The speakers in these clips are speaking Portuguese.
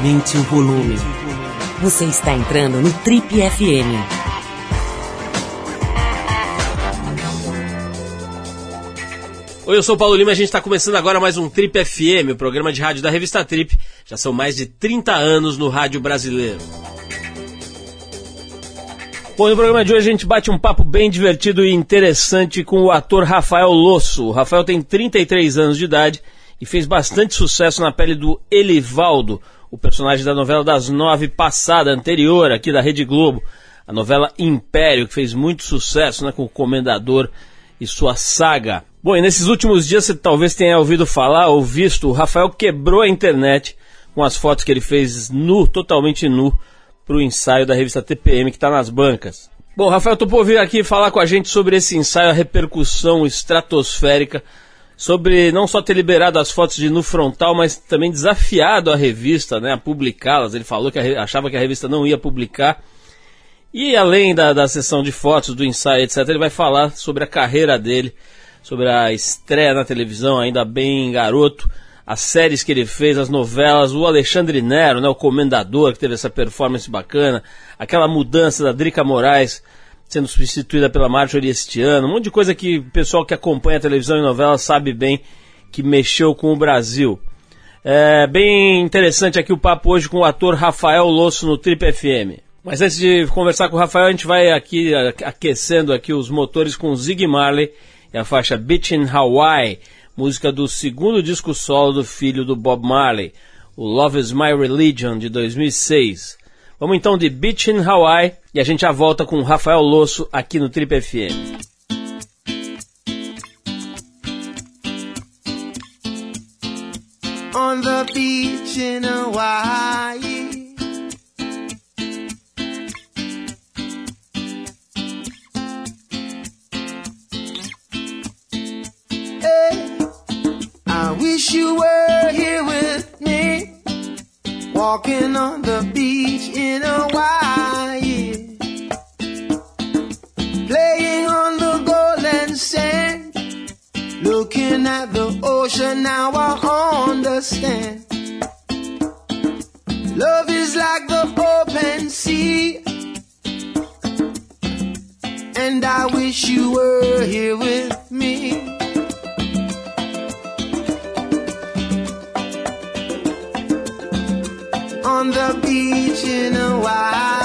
Aumente o volume. Você está entrando no Trip FM. Oi, eu sou o Paulo Lima e a gente está começando agora mais um Trip FM, o programa de rádio da revista Trip. Já são mais de 30 anos no rádio brasileiro. Bom, no programa de hoje a gente bate um papo bem divertido e interessante com o ator Rafael Losso. O Rafael tem 33 anos de idade e fez bastante sucesso na pele do Elivaldo, o personagem da novela das nove passada, anterior, aqui da Rede Globo. A novela Império, que fez muito sucesso né, com o Comendador e sua saga. Bom, e nesses últimos dias você talvez tenha ouvido falar ou visto, o Rafael quebrou a internet com as fotos que ele fez nu, totalmente nu, para o ensaio da revista TPM que está nas bancas. Bom, Rafael topou vir aqui falar com a gente sobre esse ensaio, a repercussão estratosférica, sobre não só ter liberado as fotos de nu frontal, mas também desafiado a revista né, a publicá-las. Ele falou que achava que a revista não ia publicar. E além da, da sessão de fotos, do ensaio, etc., ele vai falar sobre a carreira dele, sobre a estreia na televisão, ainda bem garoto, as séries que ele fez, as novelas, o Alexandre Nero, né, o comendador, que teve essa performance bacana, aquela mudança da Drica Moraes sendo substituída pela Marjorie este ano, um monte de coisa que o pessoal que acompanha televisão e novela sabe bem que mexeu com o Brasil. É bem interessante aqui o papo hoje com o ator Rafael Losso no Trip FM. Mas antes de conversar com o Rafael, a gente vai aqui aquecendo aqui os motores com Zig Marley e a faixa Beach in Hawaii música do segundo disco solo do filho do Bob Marley, o Love Is My Religion, de 2006. Vamos então de Beach in Hawaii e a gente já volta com Rafael Losso aqui no Trip FM. On the beach in Hawaii walking on the beach in a Hawaii, playing on the golden sand, looking at the ocean. Now I understand. Love is like the open sea. And I wish you were here with me. On the beach in Hawaii.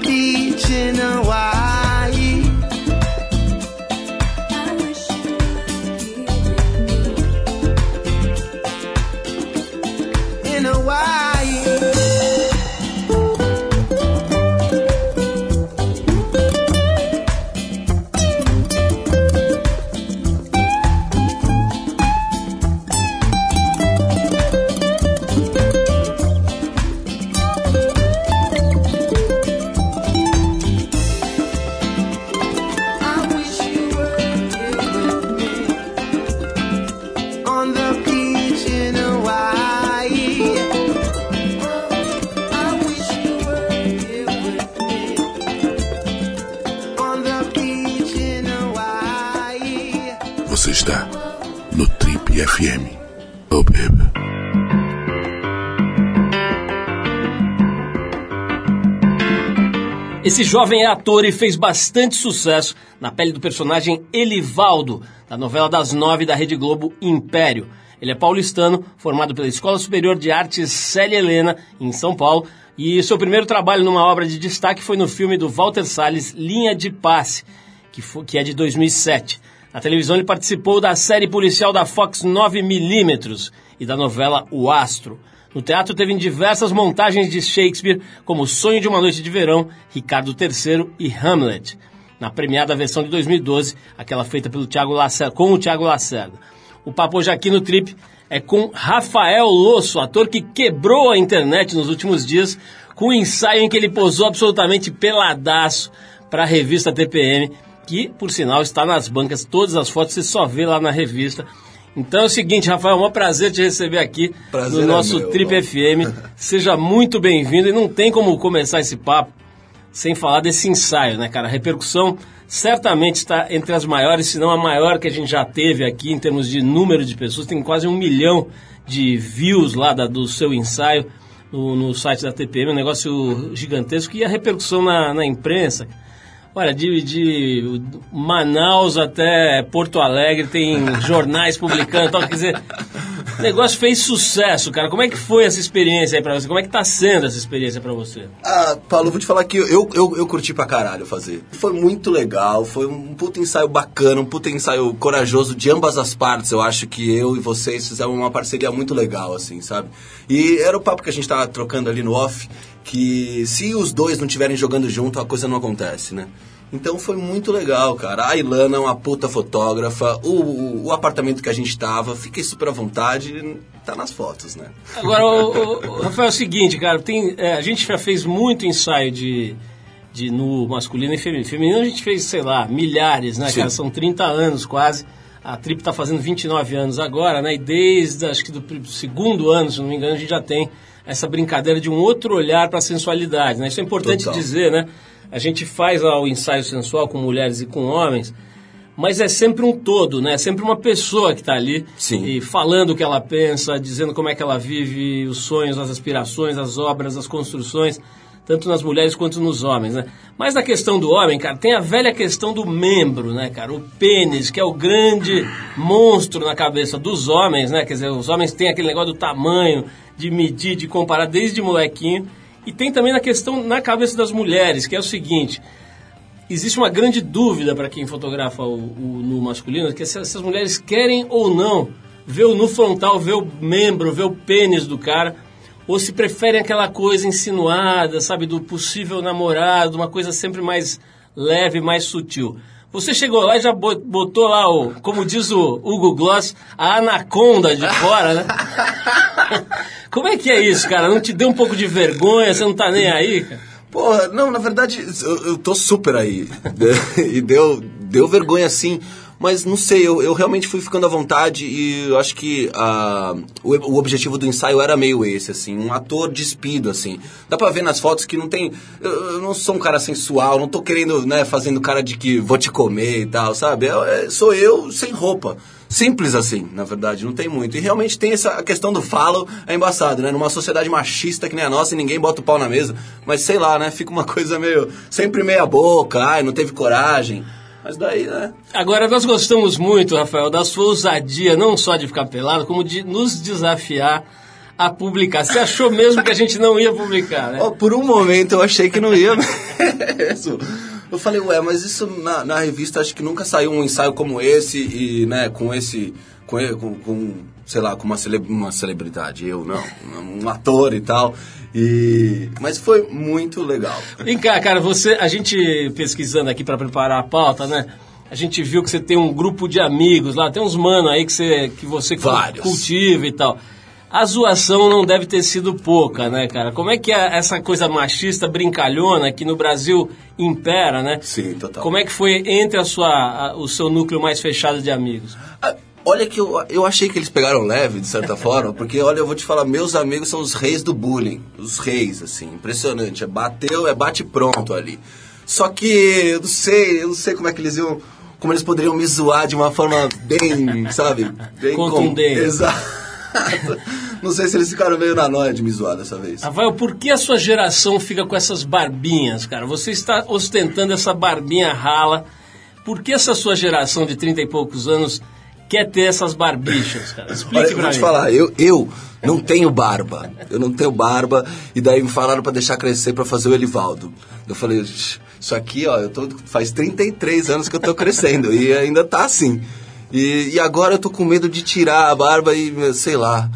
Beach in Hawaii. Esse jovem é ator e fez bastante sucesso na pele do personagem Elivaldo, da novela das nove da Rede Globo Império. Ele é paulistano, formado pela Escola Superior de Artes Célia Helena, em São Paulo, e seu primeiro trabalho numa obra de destaque foi no filme do Walter Salles, Linha de Passe, que, foi, que é de 2007. Na televisão ele participou da série policial da Fox 9mm e da novela O Astro. No teatro teve diversas montagens de Shakespeare, como Sonho de uma Noite de Verão, Ricardo III e Hamlet. Na premiada versão de 2012, aquela feita pelo Thiago Lacerda, com o Thiago Lacerda. O papo hoje aqui no Trip é com Rafael Losso, ator que quebrou a internet nos últimos dias com um ensaio em que ele posou absolutamente peladaço para a revista TPM, que, por sinal, está nas bancas. Todas as fotos você só vê lá na revista. Então é o seguinte, Rafael, é um prazer te receber aqui prazer no nosso é meu, Trip FM. Seja muito bem-vindo e não tem como começar esse papo sem falar desse ensaio, né, cara? A repercussão certamente está entre as maiores, se não a maior que a gente já teve aqui em termos de número de pessoas. Tem quase um milhão de views lá da, do seu ensaio no, no, site da TPM, um negócio gigantesco. E a repercussão na, na imprensa Olha, de, de Manaus até Porto Alegre tem jornais publicando, então, quer dizer, o negócio fez sucesso, cara. Como é que foi essa experiência aí pra você? Como é que tá sendo essa experiência pra você? Ah, Paulo, vou te falar que eu, eu, eu curti pra caralho fazer. Foi muito legal, foi um puta ensaio bacana, um puta ensaio corajoso de ambas as partes. Eu acho que eu e vocês fizeram uma parceria muito legal, assim, sabe? E era o papo que a gente tava trocando ali no off que se os dois não estiverem jogando junto, a coisa não acontece, né? Então foi muito legal, cara. A Ilana é uma puta fotógrafa, o, o, o, apartamento que a gente tava, fiquei super à vontade, tá nas fotos, né? Agora, o, o Rafael, é o seguinte, cara, tem, é, a gente já fez muito ensaio de, de nu masculino e feminino. Feminino a gente fez, sei lá, milhares, né, Sim. cara? São 30 anos quase. A Trip tá fazendo 29 anos agora, né? E desde, acho que do segundo ano, se não me engano, a gente já tem essa brincadeira de um outro olhar para a sensualidade. Né? Isso é importante Total. dizer, né? A gente faz lá o ensaio sensual com mulheres e com homens, mas é sempre um todo, né? É sempre uma pessoa que está ali Sim. e falando o que ela pensa, dizendo como é que ela vive os sonhos, as aspirações, as obras, as construções, tanto nas mulheres quanto nos homens, né? Mas na questão do homem, cara, tem a velha questão do membro, né, cara? O pênis, que é o grande monstro na cabeça dos homens, né? Quer dizer, os homens têm aquele negócio do tamanho, de medir, de comparar desde molequinho. E tem também na questão na cabeça das mulheres, que é o seguinte: existe uma grande dúvida para quem fotografa o, o nu masculino, que é se essas mulheres querem ou não ver o nu frontal, ver o membro, ver o pênis do cara, ou se preferem aquela coisa insinuada, sabe, do possível namorado, uma coisa sempre mais leve, mais sutil. Você chegou lá e já botou lá o, como diz o Hugo Gloss, a anaconda de fora, né? Como é que é isso, cara? Não te deu um pouco de vergonha? Você não tá nem aí? Porra, não, na verdade, eu, eu tô super aí. e deu, deu vergonha sim. Mas não sei, eu, eu realmente fui ficando à vontade e eu acho que uh, o, o, objetivo do ensaio era meio esse, assim, um ator despido, assim. Dá pra ver nas fotos que não tem. Eu, eu não sou um cara sensual, não tô querendo, né, fazendo cara de que vou te comer e tal, sabe? Eu, é, sou eu sem roupa. Simples assim, na verdade, não tem muito. E realmente tem essa questão do falo, é embaçado, né? Numa sociedade machista que nem a nossa, ninguém bota o pau na mesa. Mas sei lá, né? Fica uma coisa meio. sempre meia boca, ai, não teve coragem. Mas daí, né? Agora, nós gostamos muito, Rafael, da sua ousadia, não só de ficar pelado, como de nos desafiar a publicar. Você achou mesmo que a gente não ia publicar, né? Oh, por um momento eu achei que não ia mesmo. Eu falei, ué, mas isso na, na, revista acho que nunca saiu um ensaio como esse e, né, com esse. com, com, com sei lá, com uma, cele, uma celebridade, eu não, um ator e tal. E, mas foi muito legal. Vem cá, cara, você, a gente pesquisando aqui para preparar a pauta, né? A gente viu que você tem um grupo de amigos lá, tem uns mano aí que você, que você Vários. cultiva e tal. A zoação não deve ter sido pouca, né, cara? Como é que é essa coisa machista, brincalhona, que no Brasil impera, né? Sim, total. Como é que foi entre a sua, a, o seu núcleo mais fechado de amigos? Ah, Olha que eu, eu achei que eles pegaram leve, de certa forma, porque, olha, eu vou te falar, meus amigos são os reis do bullying. Os reis, assim, impressionante. É bateu, é bate pronto ali. Só que, eu não sei, eu não sei como é que eles iam como eles poderiam me zoar de uma forma bem, sabe? Bem com- Contundente. Exato. Não sei se eles ficaram meio na noia de me zoar dessa vez. Rafael, por que a sua geração fica com essas barbinhas, cara? Você está ostentando essa barbinha rala. Por que essa sua geração de 30 e poucos anos quer ter essas barbichas, cara? Explique Olha, eu vou te mim. falar, eu, eu não tenho barba. Eu não tenho barba. E daí me falaram pra deixar crescer pra fazer o Elivaldo. Eu falei, "Ixi, isso aqui, ó, eu tô, faz 33 anos que eu tô crescendo e ainda tá assim. E, e agora eu tô com medo de tirar a barba e, sei lá,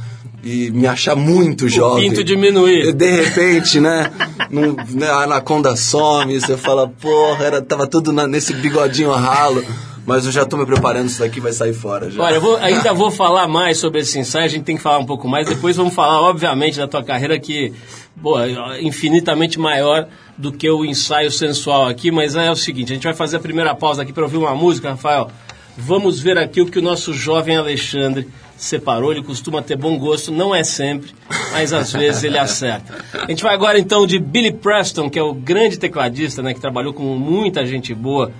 e me achar muito jovem. pinto diminuir. E de repente, né, num- né, a anaconda some, você fala, porra, era, tava tudo na- nesse bigodinho ralo. Mas eu já tô me preparando, isso daqui vai sair fora já. Olha, eu vou- ainda vou falar mais sobre esse ensaio, a gente tem que falar um pouco mais. Depois vamos falar, obviamente, da tua carreira que, boa, infinitamente maior do que o ensaio sensual aqui. Mas é o seguinte, a gente vai fazer a primeira pausa aqui para ouvir uma música, Rafael. Vamos ver aqui o que o nosso jovem Alexandre separou. Ele costuma ter bom gosto, não é sempre, mas às vezes ele acerta. A gente vai agora então de Billy Preston, que é o grande tecladista, né, que trabalhou com muita gente boa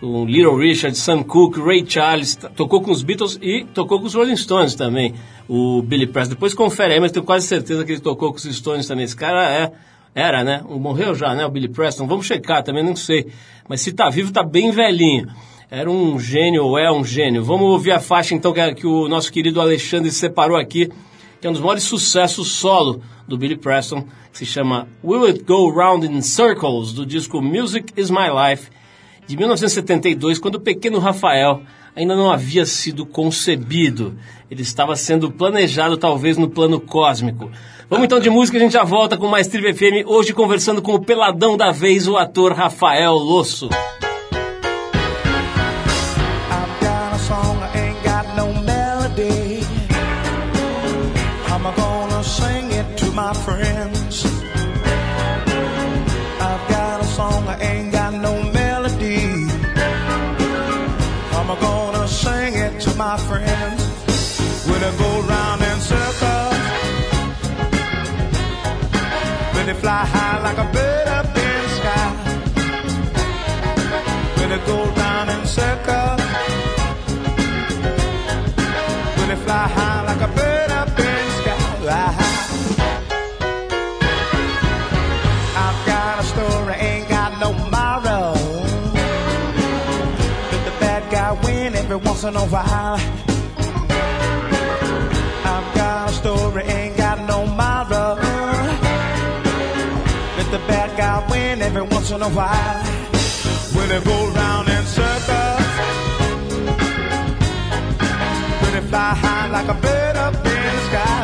o Little Richard, Sam Cooke, Ray Charles, tocou com os Beatles e tocou com os Rolling Stones também, o Billy Preston. Depois confere aí, mas tenho quase certeza que ele tocou com os Stones também. Esse cara é, era, né? Morreu já, né? O Billy Preston. Vamos checar também, não sei. Mas se tá vivo, tá bem velhinho. Era um gênio, ou é um gênio. Vamos ouvir a faixa então que, que o nosso querido Alexandre separou aqui, que é um dos maiores sucessos solo do Billy Preston, que se chama Will It Go Round in Circles, do disco Music Is My Life, de 1972, quando o pequeno Rafael ainda não havia sido concebido. Ele estava sendo planejado, talvez, no plano cósmico. Vamos então de música, a gente já volta com mais Tribo FM, hoje conversando com o peladão da vez, o ator Rafael Losso. In a while. I've got a story, ain't got no moral. Let the bad guy win every once in a while. Will it go round in circles? Will it fly high like a bird up in the sky?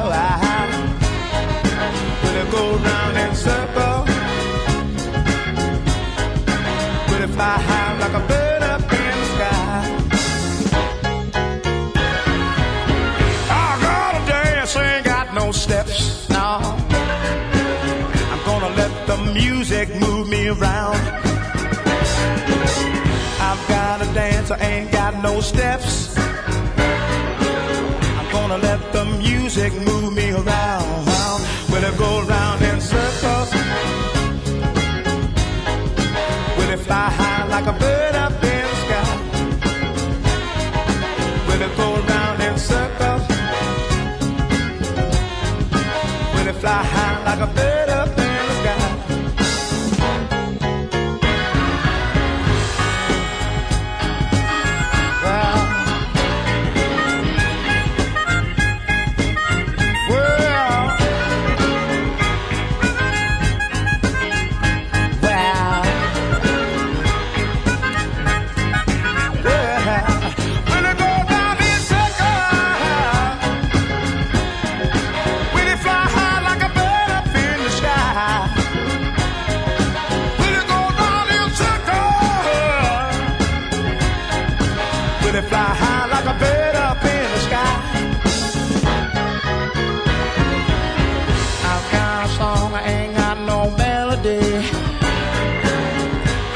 Will it go round in circles? Will it fly high around. I've got to dance, I ain't got no steps.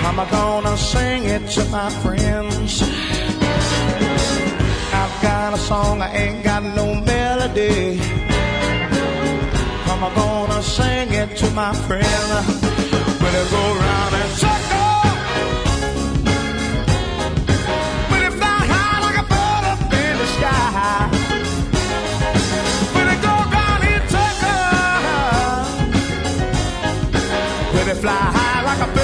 I'm gonna sing it to my friends. I've got a song, I ain't got no melody. I'm gonna sing it to my friend. When it go round and circle. Fly high like a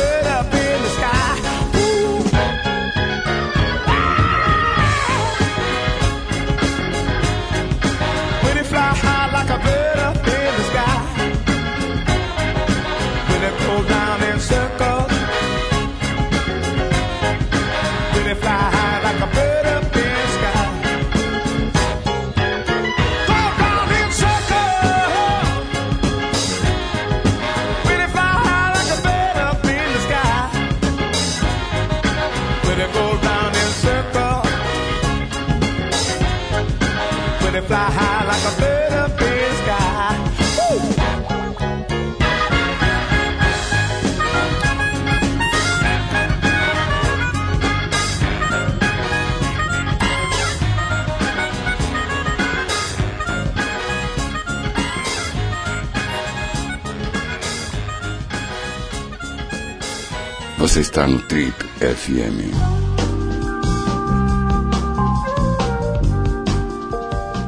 Você está no Trip FM.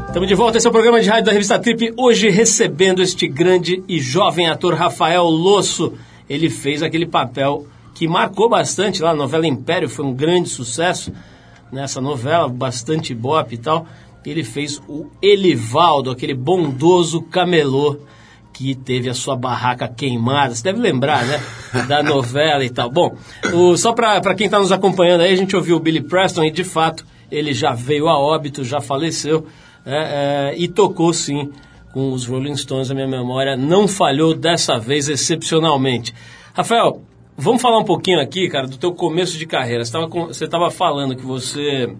Estamos de volta, esse é o programa de rádio da revista Trip. Hoje recebendo este grande e jovem ator Rafael Losso. Ele fez aquele papel que marcou bastante lá, a novela Império foi um grande sucesso nessa novela, bastante bop e tal. Ele fez o Elivaldo, aquele bondoso camelô que teve a sua barraca queimada. Você deve lembrar, né? Da novela e tal. Bom, o- só para quem está nos acompanhando aí, a gente ouviu o Billy Preston e de fato ele já veio a óbito, já faleceu é, é, e tocou sim com os Rolling Stones. A minha memória não falhou dessa vez excepcionalmente. Rafael, vamos falar um pouquinho aqui, cara, do teu começo de carreira. Você estava falando que você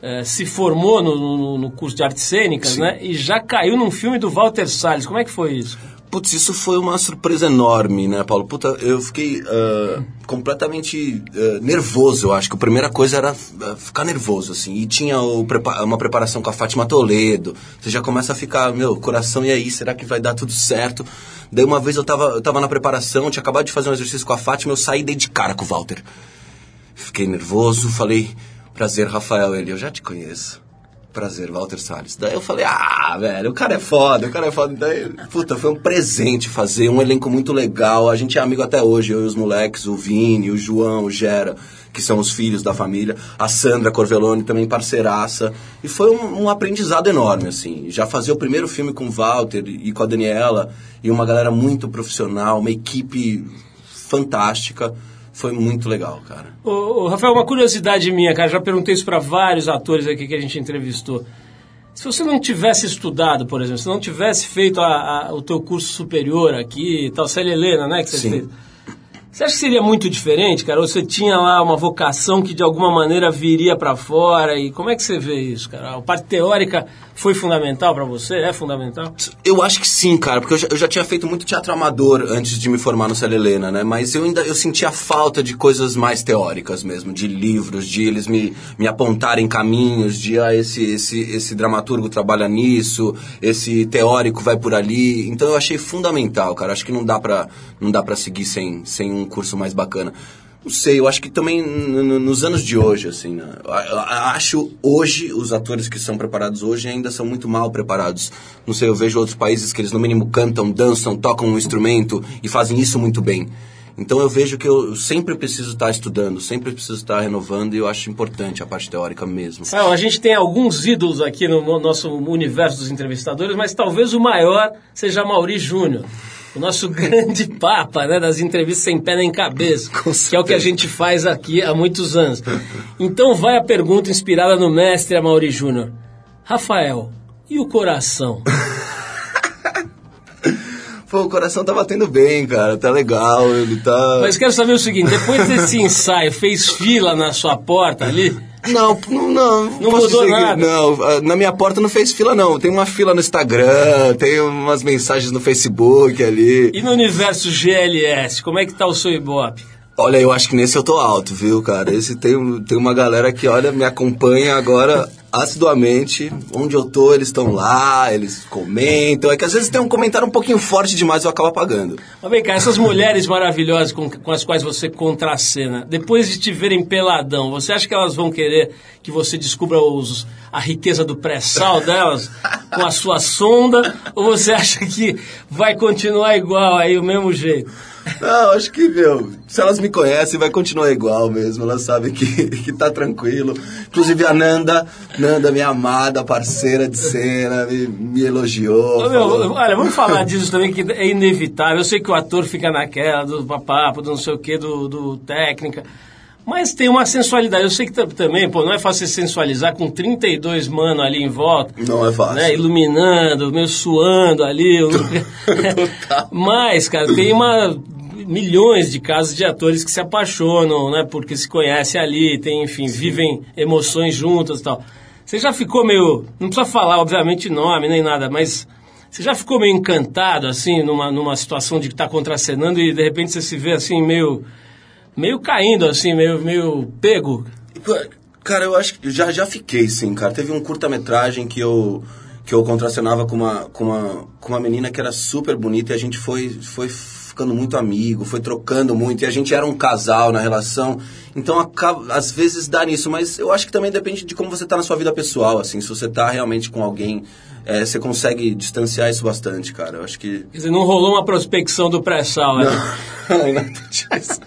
é, se formou no, no- no curso de artes cênicas, né? E já caiu num filme do Walter Salles. Como é que foi isso? Putz, isso foi uma surpresa enorme, né, Paulo? Puta, eu fiquei ah, completamente ah, nervoso, eu acho que a primeira coisa era ah, ficar nervoso, assim. E tinha o uma preparação com a Fátima Toledo. Você já começa a ficar, meu, coração, e aí, será que vai dar tudo certo? Daí uma vez eu tava, eu tava na preparação, tinha acabado de fazer um exercício com a Fátima, eu saí dei de cara com o Walter. Fiquei nervoso, falei, prazer, Rafael. Ele, eu já te conheço. Prazer, Walter Salles. Daí eu falei, ah, velho, o cara é foda, o cara é foda. Daí, puta, foi um presente fazer, um elenco muito legal. A gente é amigo até hoje, eu e os moleques, o Vini, o João, o Gera, que são os filhos da família. A Sandra Corvelone, também parceiraça. E foi um, um aprendizado enorme, assim. Já fazer o primeiro filme com o Walter e com a Daniela, e uma galera muito profissional, uma equipe fantástica. Foi muito legal, cara. Ô, ô, Rafael, uma curiosidade minha, cara, já perguntei isso para vários atores aqui que a gente entrevistou. Se você não tivesse estudado, por exemplo, se não tivesse feito a- a- o teu curso superior aqui tal, Célia Helena, né, que você Sim. fez, você acha que seria muito diferente, cara? Ou você tinha lá uma vocação que de alguma maneira viria para fora? E como é que você vê isso, cara? A parte teórica foi fundamental para você? É fundamental? Eu acho que sim, cara, porque eu já, eu já tinha feito muito teatro amador antes de me formar no Célia Helena, né? Mas eu ainda eu sentia falta de coisas mais teóricas mesmo, de livros, de eles me, me apontarem caminhos, de ah, esse, esse, esse dramaturgo trabalha nisso, esse teórico vai por ali. Então eu achei fundamental, cara. Acho que não dá pra, não dá pra seguir sem, sem um curso mais bacana. Não sei, eu acho que também nos anos de hoje, assim, né? Acho hoje, os atores que são preparados hoje ainda são muito mal preparados. Não sei, eu vejo outros países que eles no mínimo cantam, dançam, tocam um instrumento e fazem isso muito bem. Então eu vejo que eu sempre preciso estar estudando, sempre preciso estar renovando e eu acho importante a parte teórica mesmo. Rafael, a gente tem alguns ídolos aqui no nosso universo dos entrevistadores, mas talvez o maior seja Mauri Júnior. O nosso grande papa né, das entrevistas sem pé nem cabeça, que é o que a gente faz aqui há muitos anos. Então vai a pergunta inspirada no mestre Mauri Júnior. Rafael, e o coração? Pô, o coração tá batendo bem, cara, tá legal, ele tá... Mas quero saber o seguinte, depois desse ensaio, fez fila na sua porta ali? Não, não, não. Não mudou dizer nada? não, ah, na minha porta não fez fila, não. Tem uma fila no Instagram, tem umas mensagens no Facebook ali. E no universo GLS, como é que tá o seu Ibope? Olha, eu acho que nesse eu tô alto, viu, cara? Esse tem, tem uma galera que, olha, me acompanha agora assiduamente. Onde eu tô, eles estão lá, eles comentam. É que às vezes tem um comentário um pouquinho forte demais eu acabo apagando. Mas vem cá, essas mulheres maravilhosas com, com as quais você contracena, depois de te verem peladão, você acha que elas vão querer que você descubra os, a riqueza do pré-sal delas com a sua sonda? Ou você acha que vai continuar igual aí, o mesmo jeito? Não, acho que, meu, se elas me conhecem, vai continuar igual mesmo. Elas sabem que, que tá tranquilo. Inclusive a Nanda, Nanda, minha amada parceira de cena, me, me elogiou. Ô, meu, olha, vamos falar disso também, que é inevitável. Eu sei que o ator fica naquela do papapo, do não sei o que, do, do técnica. Mas tem uma sensualidade. Eu sei que tam- também, pô, não é fácil você sensualizar com 32 mano ali em volta. Não é fácil. Né, iluminando, meio suando ali. Mas, cara, tem uma milhões de casos de atores que se apaixonam, né? Porque se conhecem ali, tem, enfim, vivem emoções juntas e tal. Você já ficou meio. Não precisa falar, obviamente, nome nem nada, mas você já ficou meio encantado, assim, numa, numa situação de estar contracenando e de repente você se vê assim, meio. Meio caindo, assim, meio, meio pego. Cara, eu acho que já, já fiquei, sim, cara. Teve um curta-metragem que eu, que eu contracenava com uma, com, uma, com uma menina que era super bonita e a gente foi, foi ficando muito amigo, foi trocando muito e a gente era um casal na relação. Então, acaba, às vezes dá nisso, mas eu acho que também depende de como você tá na sua vida pessoal, assim. Se você tá realmente com alguém, é, você consegue distanciar isso bastante, cara. Eu acho que... Quer dizer, não rolou uma prospecção do pré-sal, né? Não, disso.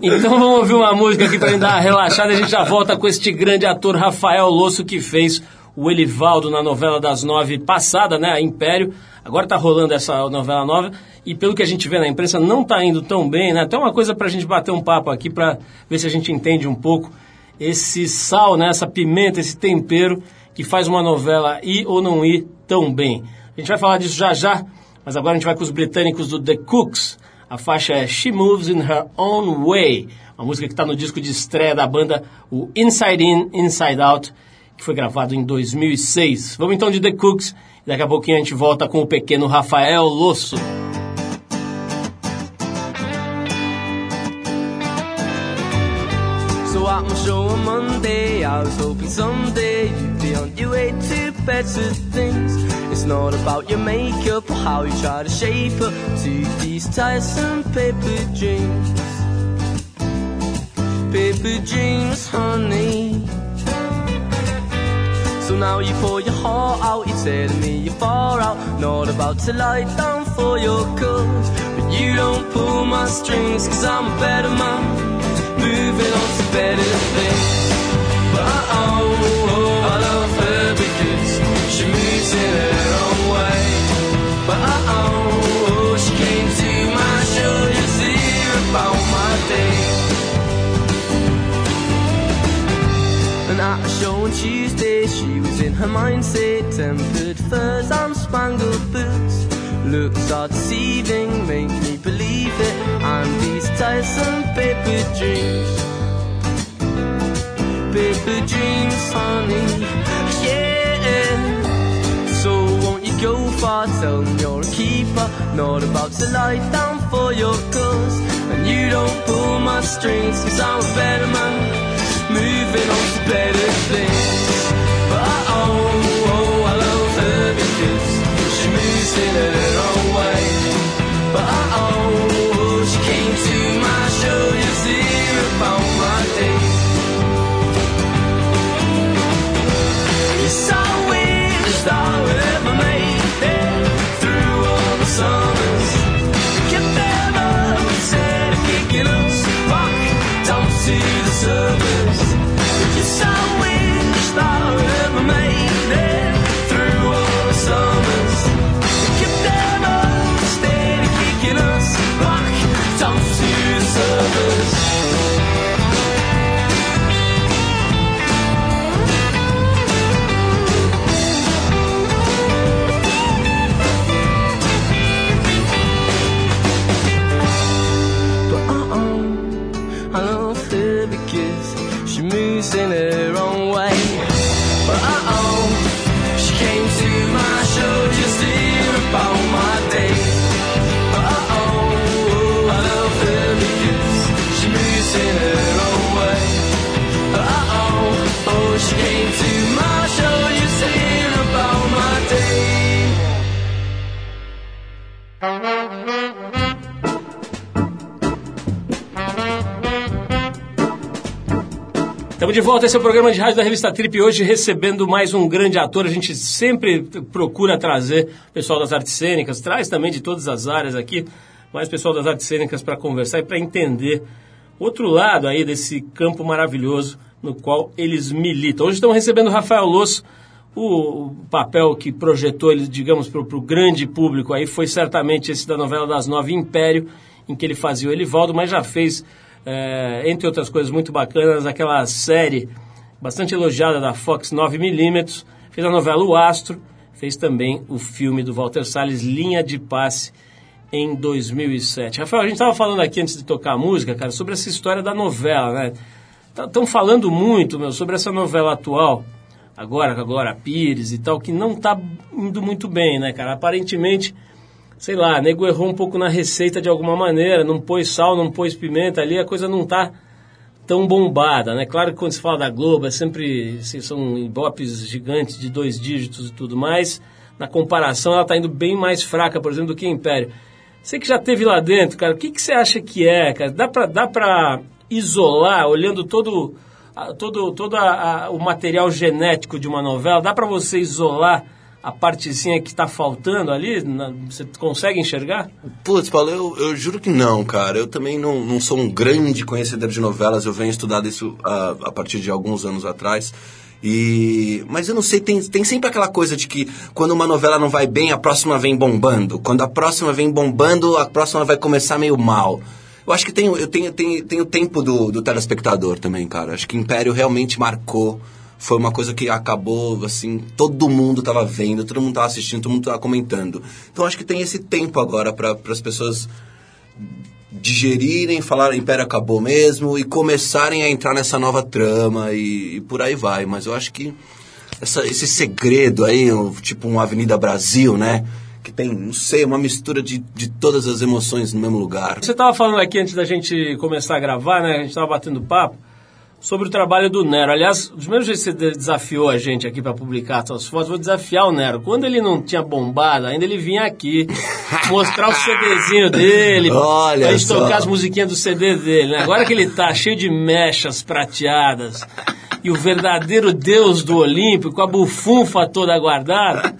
Então vamos ouvir uma música aqui pra gente dar uma relaxada e a gente já volta com este grande ator Rafael Losso que fez o Elivaldo na novela das nove passada, né, a Império. Agora tá rolando essa novela nova e pelo que a gente vê na imprensa não tá indo tão bem, né? Até uma coisa pra gente bater um papo aqui pra ver se a gente entende um pouco esse sal, né, essa pimenta, esse tempero que faz uma novela ir ou não ir tão bem. A gente vai falar disso já já, mas agora a gente vai com os britânicos do The Cooks. A faixa é She Moves in Her Own Way, uma música que está no disco de estreia da banda, o Inside In, Inside Out, que foi gravado em 2006. Vamos então de The Cooks, daqui a pouquinho a gente volta com o pequeno Rafael Losso. So at my show on Monday, I was hoping someday you'd be on your way to better things. It's not about your makeup or how you try to shape up to these tiresome paper dreams. Paper dreams, honey. So now you pour your heart out, you're telling me you're far out. Not about to lie down for your cause. But you don't pull my strings, cause I'm a better man. Moving on to better things. But oh, oh, I love her because she moves in her show on Tuesday, she was in her mindset. Tempered furs and spangled boots. Looks are deceiving, make me believe it. And these tiresome paper dreams. Paper dreams, honey. Yeah. So won't you go far? Tell them you're a keeper. Not about to lie down for your cause. And you don't pull my strings, cause I'm a better man. Moving on to better things. But oh, oh, I love her because she moves in her own way. But oh, De volta, esse é o programa de rádio da revista Trip. Hoje recebendo mais um grande ator. A gente sempre procura trazer pessoal das artes cênicas, traz também de todas as áreas aqui. mais pessoal das artes cênicas para conversar e para entender outro lado aí desse campo maravilhoso no qual eles militam. Hoje estamos recebendo o Rafael Losso, o papel que projetou ele, digamos, para o grande público aí foi certamente esse da novela das nove Império, em que ele fazia o Elivaldo, mas já fez, é, entre outras coisas muito bacanas, aquela série bastante elogiada da Fox 9mm, fez a novela O Astro, fez também o filme do Walter Salles, Linha de Passe, em 2007. Rafael, a gente estava falando aqui antes de tocar a música, cara, sobre essa história da novela, né? Estão falando muito, meu, sobre essa novela atual, agora com a Glória Pires e tal, que não está indo muito bem, né, cara? Aparentemente, sei lá, nego errou um pouco na receita de alguma maneira, não pôs sal, não pôs pimenta ali, a coisa não está tão bombada, né? Claro que quando se fala da Globo, é sempre, assim, são ibopes gigantes de dois dígitos e tudo mais, na comparação ela está indo bem mais fraca, por exemplo, do que a Império. Você que já teve lá dentro, cara, o que, que você acha que é, cara? Dá pra, dá pra isolar, olhando todo, todo, todo a- a- o material genético de uma novela, dá pra você isolar a partezinha que está faltando ali? Na- você consegue enxergar? Putz, Paulo, eu, eu juro que não, cara. Eu também não, não sou um grande conhecedor de novelas. Eu venho estudando isso ah, a partir de alguns anos atrás. E... Mas eu não sei, tem, tem sempre aquela coisa de que quando uma novela não vai bem, a próxima vem bombando. Quando a próxima vem bombando, a próxima vai começar meio mal. Eu acho que tem, eu tenho, tenho, tenho tempo do, do telespectador também, cara. Acho que Império realmente marcou. Foi uma coisa que acabou, assim, todo mundo tava vendo, todo mundo tava assistindo, todo mundo tava comentando. Então acho que tem esse tempo agora para as pessoas digerirem, falar Império acabou mesmo e começarem a entrar nessa nova trama e, e por aí vai. Mas eu acho que essa- esse segredo aí, tipo um Avenida Brasil, né? Que tem, não sei, uma mistura de, de todas as emoções no mesmo lugar. Você estava falando aqui antes da gente começar a gravar, né? A gente estava batendo papo sobre o trabalho do Nero. Aliás, dos mesmos jeitos que você de- desafiou a gente aqui para publicar suas fotos, vou desafiar o Nero. Quando ele não tinha bombado, ainda ele vinha aqui mostrar o CDzinho dele, Olha pra gente só. tocar as musiquinhas do CD dele. Né? Agora que ele tá cheio de mechas prateadas e o verdadeiro deus do Olimpo, com a bufunfa toda guardada,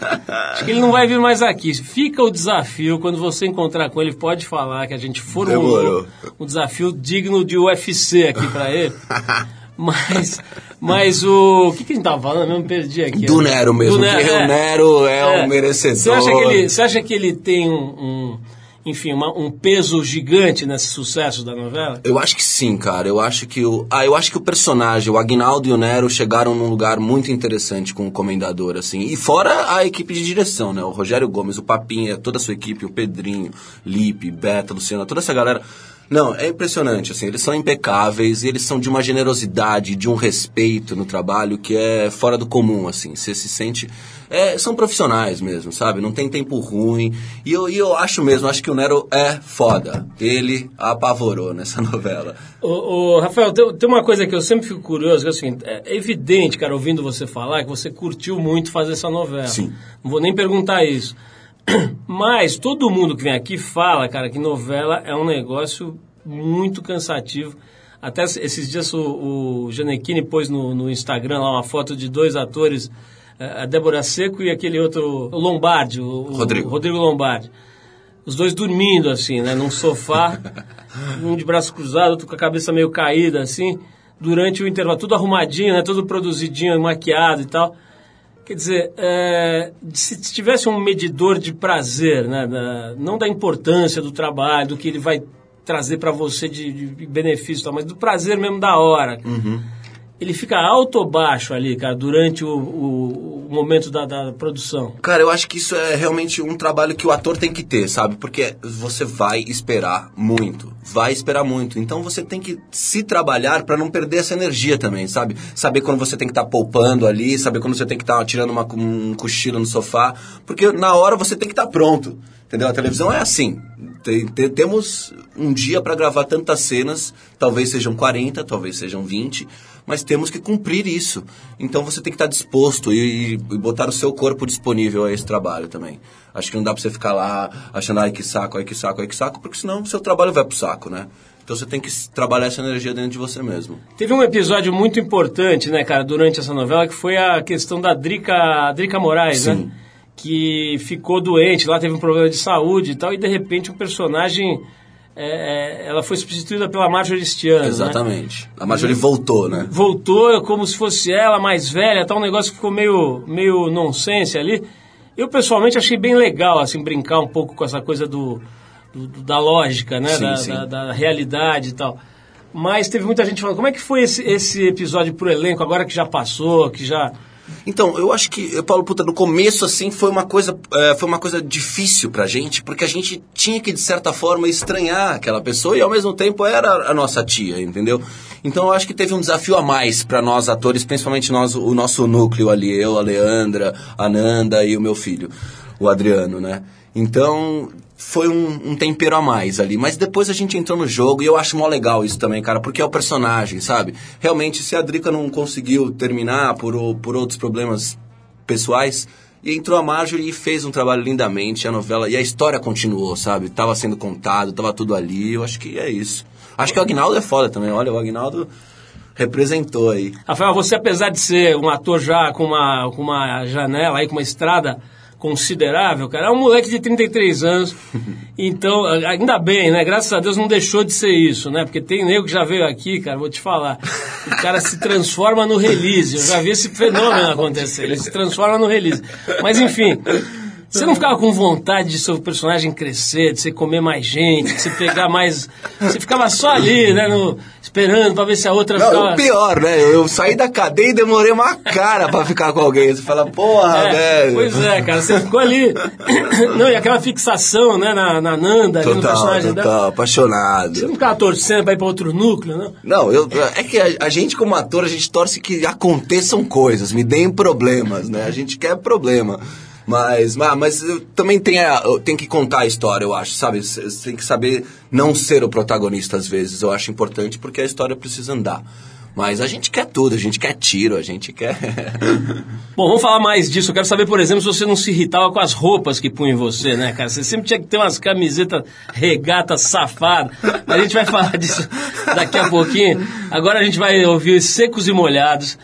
acho que ele não vai vir mais aqui. Fica o desafio, quando você encontrar com ele, pode falar que a gente formulou Demorou. um desafio digno de UFC aqui pra ele. Mas, mas o. O que, que a gente tava falando? Eu me perdi aqui. Do né? Nero mesmo, Do Nero, porque é. o Nero é, um merecedor. Você acha que ele, você acha que ele tem um, um- enfim, uma- um peso gigante nesse sucesso da novela? Eu acho que sim, cara. Eu acho que o. Ah, eu acho que o personagem, o Agnaldo e o Nero chegaram num lugar muito interessante com o comendador, assim. E fora a equipe de direção, né? O Rogério Gomes, o Papinha, toda a sua equipe, o Pedrinho, Lipe, Beta, Luciana, toda essa galera. Não, é impressionante, assim, eles são impecáveis, e eles são de uma generosidade, de um respeito no trabalho que é fora do comum, assim, você se sente... é, são profissionais mesmo, sabe? Não tem tempo ruim, e eu, e eu acho mesmo, acho que o Nero é foda, ele apavorou nessa novela. Ô, ô, Rafael, tem, tem uma coisa que eu sempre fico curioso, que é o seguinte, é evidente, cara, ouvindo você falar, que você curtiu muito fazer essa novela. Sim. Não vou nem perguntar isso. Mas todo mundo que vem aqui fala, cara, que novela é um negócio muito cansativo. Até esses dias o, o Gianecchini pôs no, no Instagram lá uma foto de dois atores, eh, a Débora Seco e aquele outro, o Lombardi, o, o Rodrigo. Rodrigo Lombardi. Os dois dormindo, assim, né, num sofá, um de braço cruzado, outro com a cabeça meio caída, assim, durante o intervalo, tudo arrumadinho, né, tudo produzidinho, maquiado e tal. Quer dizer, é, se se tivesse um medidor de prazer, né, não da importância do trabalho, do que ele vai trazer para você de, de benefício, tal, mas do prazer mesmo da hora. Ele fica alto ou baixo ali, cara, durante o, o- o momento da, da produção? Cara, eu acho que isso é realmente um trabalho que o ator tem que ter, sabe? Porque você vai esperar muito, vai esperar muito. Então você tem que se trabalhar pra não perder essa energia também, sabe? Saber quando você tem que estar poupando ali, saber quando você tem que estar tirando uma, um cochilo no sofá, porque na hora você tem que estar pronto. Entendeu? A televisão é assim. Tem- te- temos um dia pra gravar tantas cenas, talvez sejam 40, talvez sejam 20, mas temos que cumprir isso. Então você tem que estar disposto e, e botar o seu corpo disponível a esse trabalho também. Acho que não dá pra você ficar lá achando, ai que saco, ai que saco, ai que saco, porque senão o seu trabalho vai pro saco, né? Então você tem que trabalhar essa energia dentro de você mesmo. Teve um episódio muito importante, né, cara, durante essa novela, que foi a questão da Drica, Drica Moraes, Sim. né? Que ficou doente, lá teve um problema de saúde e tal, e de repente o personagem. é, é, ela foi substituída pela Marjorie Stiano. né? Exatamente. A Marjorie voltou, né? voltou como se fosse ela mais velha, tá um negócio que ficou meio, meio nonsense ali. Eu pessoalmente achei bem legal, assim, brincar um pouco com essa coisa do, do- do- da lógica, né? Sim, da, sim. da- da realidade e tal. Mas teve muita gente falando, como é que foi esse, esse episódio pro elenco, agora que já passou, que já... Então, eu acho que, Paulo, puta, no começo, assim, foi uma coisa, é, foi uma coisa difícil pra gente, porque a gente tinha que, de certa forma, estranhar aquela pessoa e, ao mesmo tempo, era a nossa tia, entendeu? Então, eu acho que teve um desafio a mais pra nós, atores, principalmente nós, o nosso núcleo ali, eu, a Leandra, a Nanda e o meu filho, o Adriano, né? Então, foi um, um tempero a mais ali. Mas depois a gente entrou no jogo e eu acho mó legal isso também, cara, porque é o personagem, sabe? Realmente, se a Drica não conseguiu terminar por, por outros problemas pessoais, entrou a Marjorie e fez um trabalho lindamente, a novela, e a história continuou, sabe? Tava sendo contado, tava tudo ali, eu acho que é isso. Acho que o Agnaldo é foda também, olha, o Agnaldo representou aí. Rafael, você apesar de ser um ator já com uma, com uma janela aí, com uma estrada considerável, cara, é um moleque de 33 anos, então, ainda bem, né, graças a Deus não deixou de ser isso, né, porque tem nego que já veio aqui, cara, vou te falar, o cara se transforma no release, eu já vi esse fenômeno acontecer, ele se transforma no release, mas enfim... Você não ficava com vontade de seu personagem crescer, de você comer mais gente, de você pegar mais. Você ficava só ali, né? no- esperando pra ver se a outra Não, ficava. o pior, né? Eu saí da cadeia e demorei uma cara pra ficar com alguém. Você fala, porra, É, velho. Pois é, cara, você ficou ali. Não, e aquela fixação, né, na, na Nanda, ali no Total, personagem dela. total, apaixonado. Você não ficava torcendo pra ir pra outro núcleo, não? Não, eu, é que a, a gente como ator, a gente torce que aconteçam coisas, me deem problemas, né? A gente quer problema. Mas, mas, mas também tem, a, tenho que contar a história, eu acho, sabe? Você tem que saber não ser o protagonista às vezes, eu acho importante porque a história precisa andar. Mas a gente quer tudo, a gente quer tiro, a gente quer... Bom, vamos falar mais disso. Eu quero saber, por exemplo, se você não se irritava com as roupas que punha em você, né, cara? Você sempre tinha que ter umas camisetas regatas safadas. Mas a gente vai falar disso daqui a pouquinho. Agora a gente vai ouvir Secos e Molhados.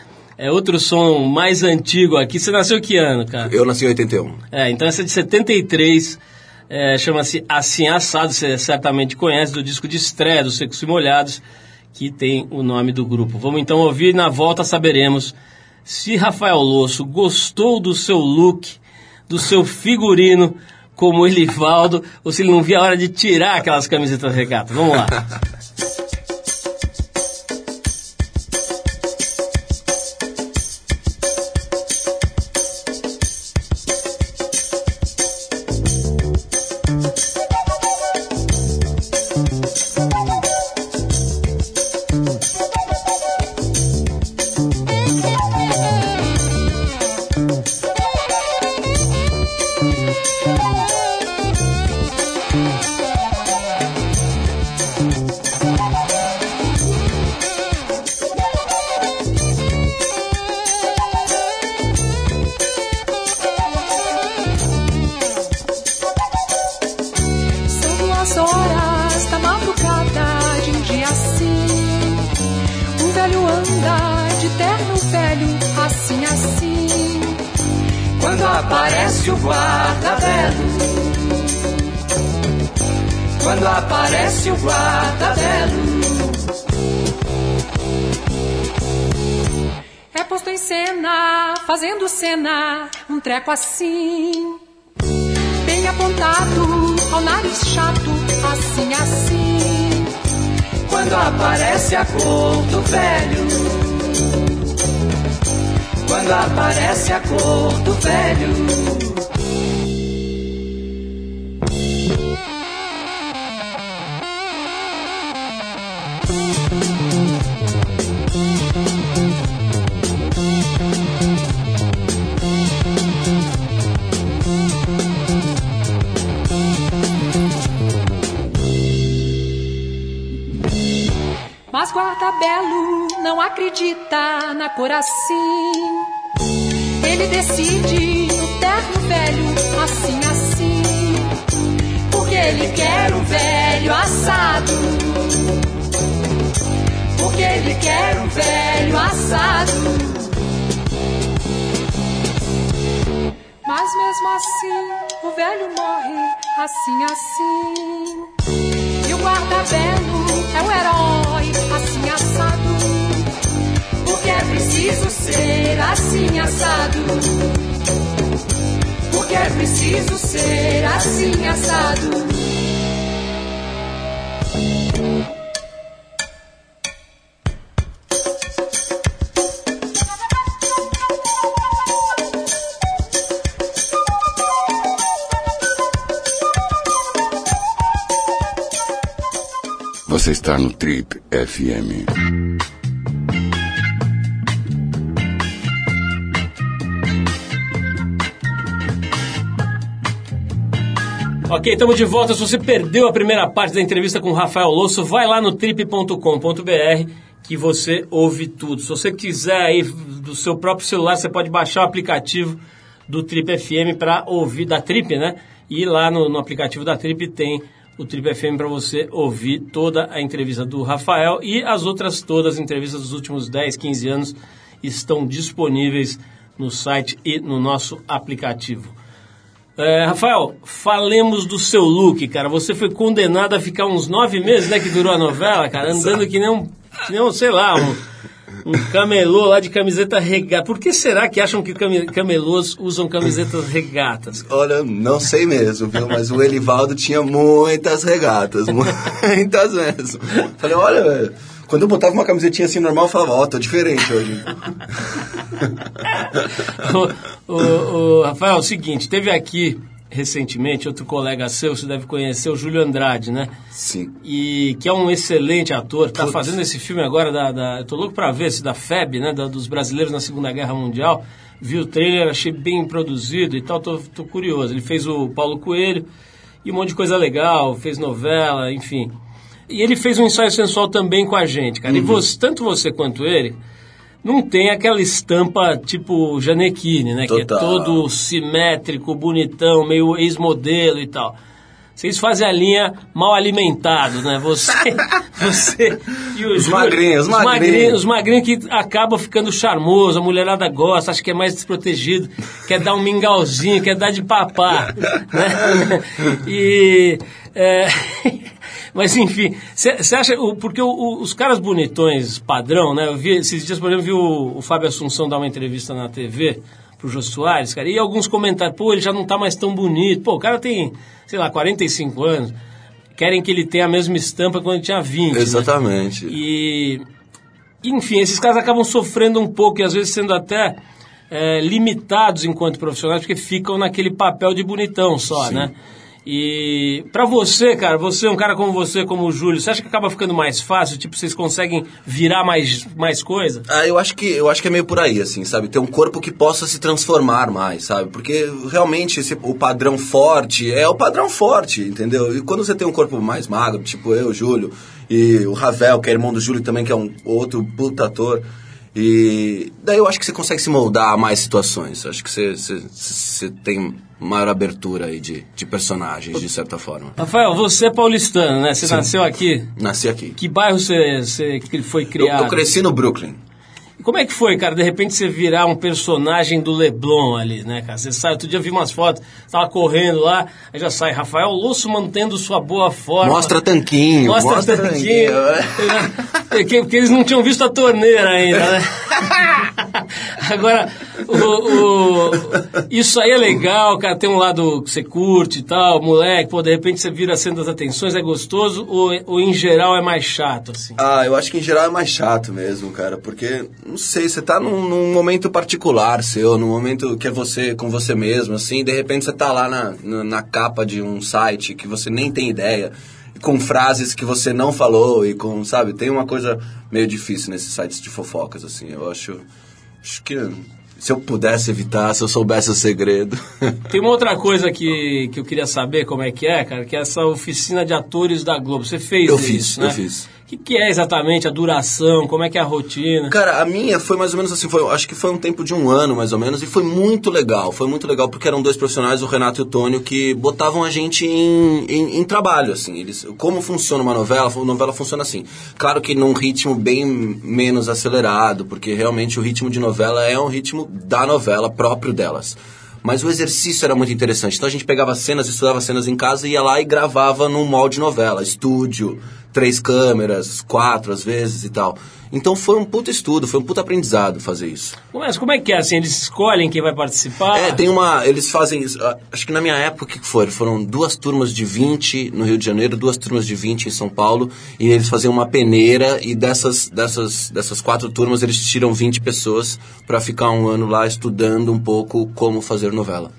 É outro som mais antigo aqui. Você nasceu que ano, cara? Eu nasci em 81. É, então essa é de 73, é, chama-se Assim Assado, você certamente conhece, do disco de estreia dos Secos e Molhados, que tem o nome do grupo. Vamos então ouvir e na volta saberemos se Rafael Losso gostou do seu look, do seu figurino como Elivaldo, ou se ele não via a hora de tirar aquelas camisetas regatas. Vamos lá. aparece a cor do velho. Mas guarda-belo não acredita na cor assim. Ele decide no terno velho, assim, assim. Porque ele quer um velho assado. Porque ele quer um velho assado. Mas mesmo assim, o velho morre assim, assim. E o guarda-belo é o herói, preciso ser assim assado. Porque é preciso ser assim assado. Você está no Trip FM. Ok, estamos de volta. Se você perdeu a primeira parte da entrevista com o Rafael Losso, vai lá no trip.com.br que você ouve tudo. Se você quiser aí do seu próprio celular, você pode baixar o aplicativo do Trip FM para ouvir da Trip, né? E lá no, no aplicativo da Trip tem o Trip FM para você ouvir toda a entrevista do Rafael e as outras todas as entrevistas dos últimos 10, 15 anos estão disponíveis no site e no nosso aplicativo. É, Rafael, falemos do seu look, cara. Você foi condenado a ficar uns nove meses, né, que durou a novela, cara, andando que nem um, que nem um sei lá, um, um camelô lá de camiseta regata. Por que será que acham que came- camelôs usam camisetas regatas? Olha, não sei mesmo, viu? Mas o Elivaldo tinha muitas regatas, muitas mesmo. Falei, olha, velho, quando eu botava uma camisetinha assim normal, eu falava, ó, tô diferente hoje. o, o- o- Rafael, é o seguinte, teve aqui recentemente outro colega seu, você deve conhecer, o Júlio Andrade, né? Sim. E que é um excelente ator, tá Putz. fazendo esse filme agora da, da eu tô louco pra ver esse da FEB, né, da- dos brasileiros na Segunda Guerra Mundial. Vi o trailer, achei bem produzido e tal, tô, tô curioso. Ele fez o Paulo Coelho e um monte de coisa legal, fez novela, enfim. E ele fez um ensaio sensual também com a gente, cara. E você, tanto você quanto ele não tem aquela estampa tipo Janequine, né? Que é Total. todo simétrico, bonitão, meio ex-modelo e tal. Vocês fazem a linha mal alimentado, né? Você, você e Os Júlio- magrinhos, os os magrinhos. magrinhos. Os magrinhos que acabam ficando charmoso, a mulherada gosta, acha que é mais desprotegido, quer dar um mingauzinho, quer dar de papá, né? E... é, Mas enfim, você acha, porque os caras bonitões padrão, né? Eu vi, esses dias, por exemplo, vi o, o Fábio Assunção dar uma entrevista na TV pro Jô Soares, cara, e alguns comentários, pô, ele já não tá mais tão bonito, pô, o cara tem, sei lá, 45 anos, querem que ele tenha a mesma estampa quando tinha 20, né? Exatamente. E, enfim, esses caras acabam sofrendo um pouco e às vezes sendo até é, limitados enquanto profissionais, porque ficam naquele papel de bonitão só, né? E pra você, cara, você, um cara como você, como o Júlio, você acha que acaba ficando mais fácil? Tipo, vocês conseguem virar mais, mais coisa? Ah, eu acho que eu acho que é meio por aí, assim, sabe? Ter um corpo que possa se transformar mais, sabe? Porque realmente esse, o padrão forte é o padrão forte, entendeu? E quando você tem um corpo mais magro, tipo eu, Júlio, e o Ravel, que é irmão do Júlio também, que é um outro puta ator. E daí eu acho que você consegue se moldar a mais situações. Acho que você, você, você tem maior abertura aí de, de personagens, de certa forma. Rafael, você é paulistano, né? Você nasceu aqui. Nasci aqui. Que bairro você, você foi Eu, criado? eu cresci no Brooklyn. Como é que foi, cara? De repente você virar um personagem do Leblon ali, né, cara? Você sai, outro dia eu vi umas fotos, tava correndo lá, aí já sai Rafael Losso mantendo sua boa forma. Mostra tanquinho, Mostra, mostra tanquinho. tanquinho. É, que- Porque eles não tinham visto a torneira ainda, né? Agora, o, o- isso aí é legal, cara. Tem um lado que você curte e tal, moleque, pô, de repente você vira centro das atenções, é gostoso, ou, ou em geral é mais chato, assim? Ah, eu acho que em geral é mais chato mesmo, cara, porque, não sei, você tá num, num momento particular seu, num momento que é você com você mesmo, assim, de repente você tá lá na, na, na capa de um site que você nem tem ideia, com frases que você não falou e com, sabe, tem uma coisa meio difícil nesses sites de fofocas, assim, eu acho, acho que se eu pudesse evitar, se eu soubesse o segredo... Tem uma outra coisa que, que eu queria saber como é que é, cara, que é essa oficina de atores da Globo. Você fez Eu isso, fiz, né? eu fiz. O que, que é exatamente a duração? Como é que é a rotina? Cara, a minha foi mais ou menos assim, foi, acho que foi um tempo de um ano mais ou menos, e foi muito legal. Foi muito legal porque eram dois profissionais, o Renato e o Tônio, que botavam a gente em, em, em trabalho, assim. Eles, como funciona uma novela? A novela funciona assim. Claro que num ritmo bem menos acelerado, porque realmente o ritmo de novela é um ritmo da novela próprio delas. Mas o exercício era muito interessante. Então a gente pegava cenas, estudava cenas em casa ia lá e gravava num molde novela, estúdio, três câmeras, quatro às vezes e tal. Então foi um puta estudo, foi um puta aprendizado fazer isso. Mas como é que é assim? Eles escolhem quem vai participar? É, tem uma. Eles fazem. isso, ah, Acho que na minha época, o que que foi? Foram duas turmas de 20 no Rio de Janeiro, duas turmas de 20 em São Paulo, e eles faziam uma peneira, e dessas, dessas, dessas quatro turmas eles tiram 20 pessoas para ficar um ano lá estudando um pouco como fazer novela.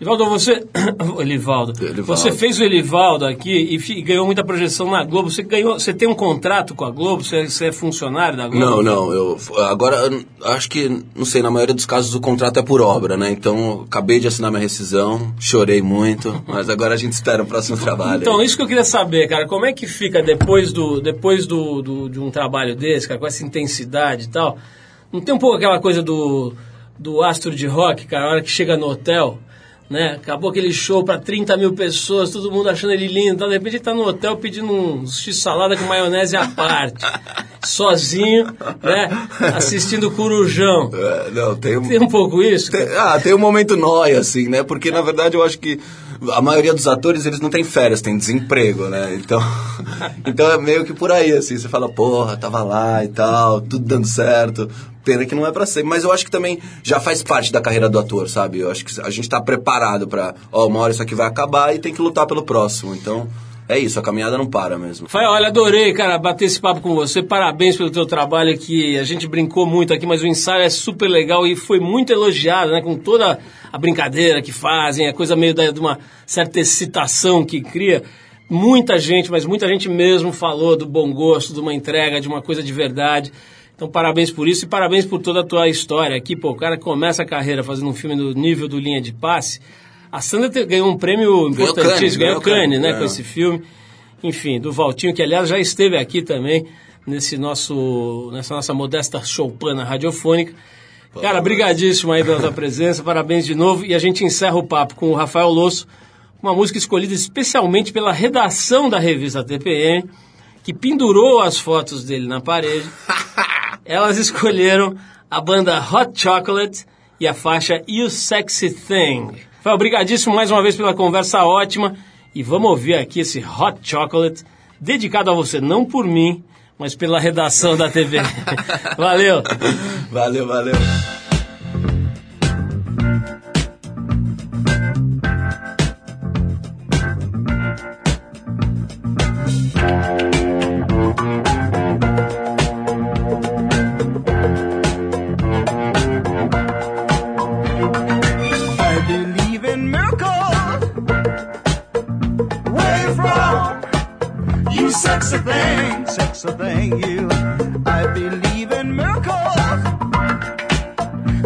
Elivaldo, você. Elivaldo. Elivaldo. Você fez o Elivaldo aqui e, ganhou muita projeção na Globo. Você ganhou. Você tem um contrato com a Globo? Você, você é funcionário da Globo? Não, não, eu. Agora, acho que, não sei, na maioria dos casos o contrato é por obra, né? Então, acabei de assinar minha rescisão, chorei muito, mas agora a gente espera o próximo trabalho. Então, isso que eu queria saber, cara, como é que fica depois do depois do, do- de um trabalho desse, cara, com essa intensidade e tal? Não tem um pouco aquela coisa do, do astro de rock, cara, a hora que chega no hotel, né? Acabou aquele show pra 30 mil pessoas, todo mundo achando ele lindo, tal, de repente ele tá no hotel pedindo um x-salada com maionese à parte, sozinho, né? Assistindo Corujão. É, não, tem um. Tem um pouco isso? Tem- ah, tem um momento nóia, assim, né? Porque, na verdade, eu acho que a maioria dos atores, eles não têm férias, têm desemprego, né? Então, então é meio que por aí, assim. Você fala, porra, tava lá e tal, tudo dando certo. Pena que não é pra ser. Mas eu acho que também já faz parte da carreira do ator, sabe? Eu acho que a gente tá preparado pra... Ó, uma hora isso aqui vai acabar e tem que lutar pelo próximo. Então, é isso. A caminhada não para mesmo. Rafael, olha, adorei, cara, bater esse papo com você. Parabéns pelo teu trabalho que a gente brincou muito aqui, mas o ensaio é super legal e foi muito elogiado, né? Com toda a brincadeira que fazem, a coisa meio da, de uma certa excitação que cria. Muita gente, mas muita gente mesmo falou do bom gosto, de uma entrega, de uma coisa de verdade. Então, parabéns por isso e parabéns por toda a tua história aqui. Pô, o cara começa a carreira fazendo um filme do nível do Linha de Passe. A Sandra ganhou um prêmio importantíssimo, ganhou Cannes, né, com é. esse filme. Enfim, do Valtinho, que aliás já esteve aqui também, nesse nosso, nessa nossa modesta choupana radiofônica. Cara, brigadíssimo aí pela tua presença, parabéns de novo. E a gente encerra o papo com o Rafael Losso, uma música escolhida especialmente pela redação da revista TPM, que pendurou as fotos dele na parede. Elas escolheram a banda Hot Chocolate e a faixa You Sexy Thing. Rafael, obrigadíssimo mais uma vez pela conversa ótima. E vamos ouvir aqui esse Hot Chocolate, dedicado a você, não por mim, mas pela redação da TV. Valeu! Valeu, valeu.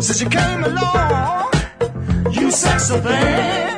Since you came along, you sexy thing.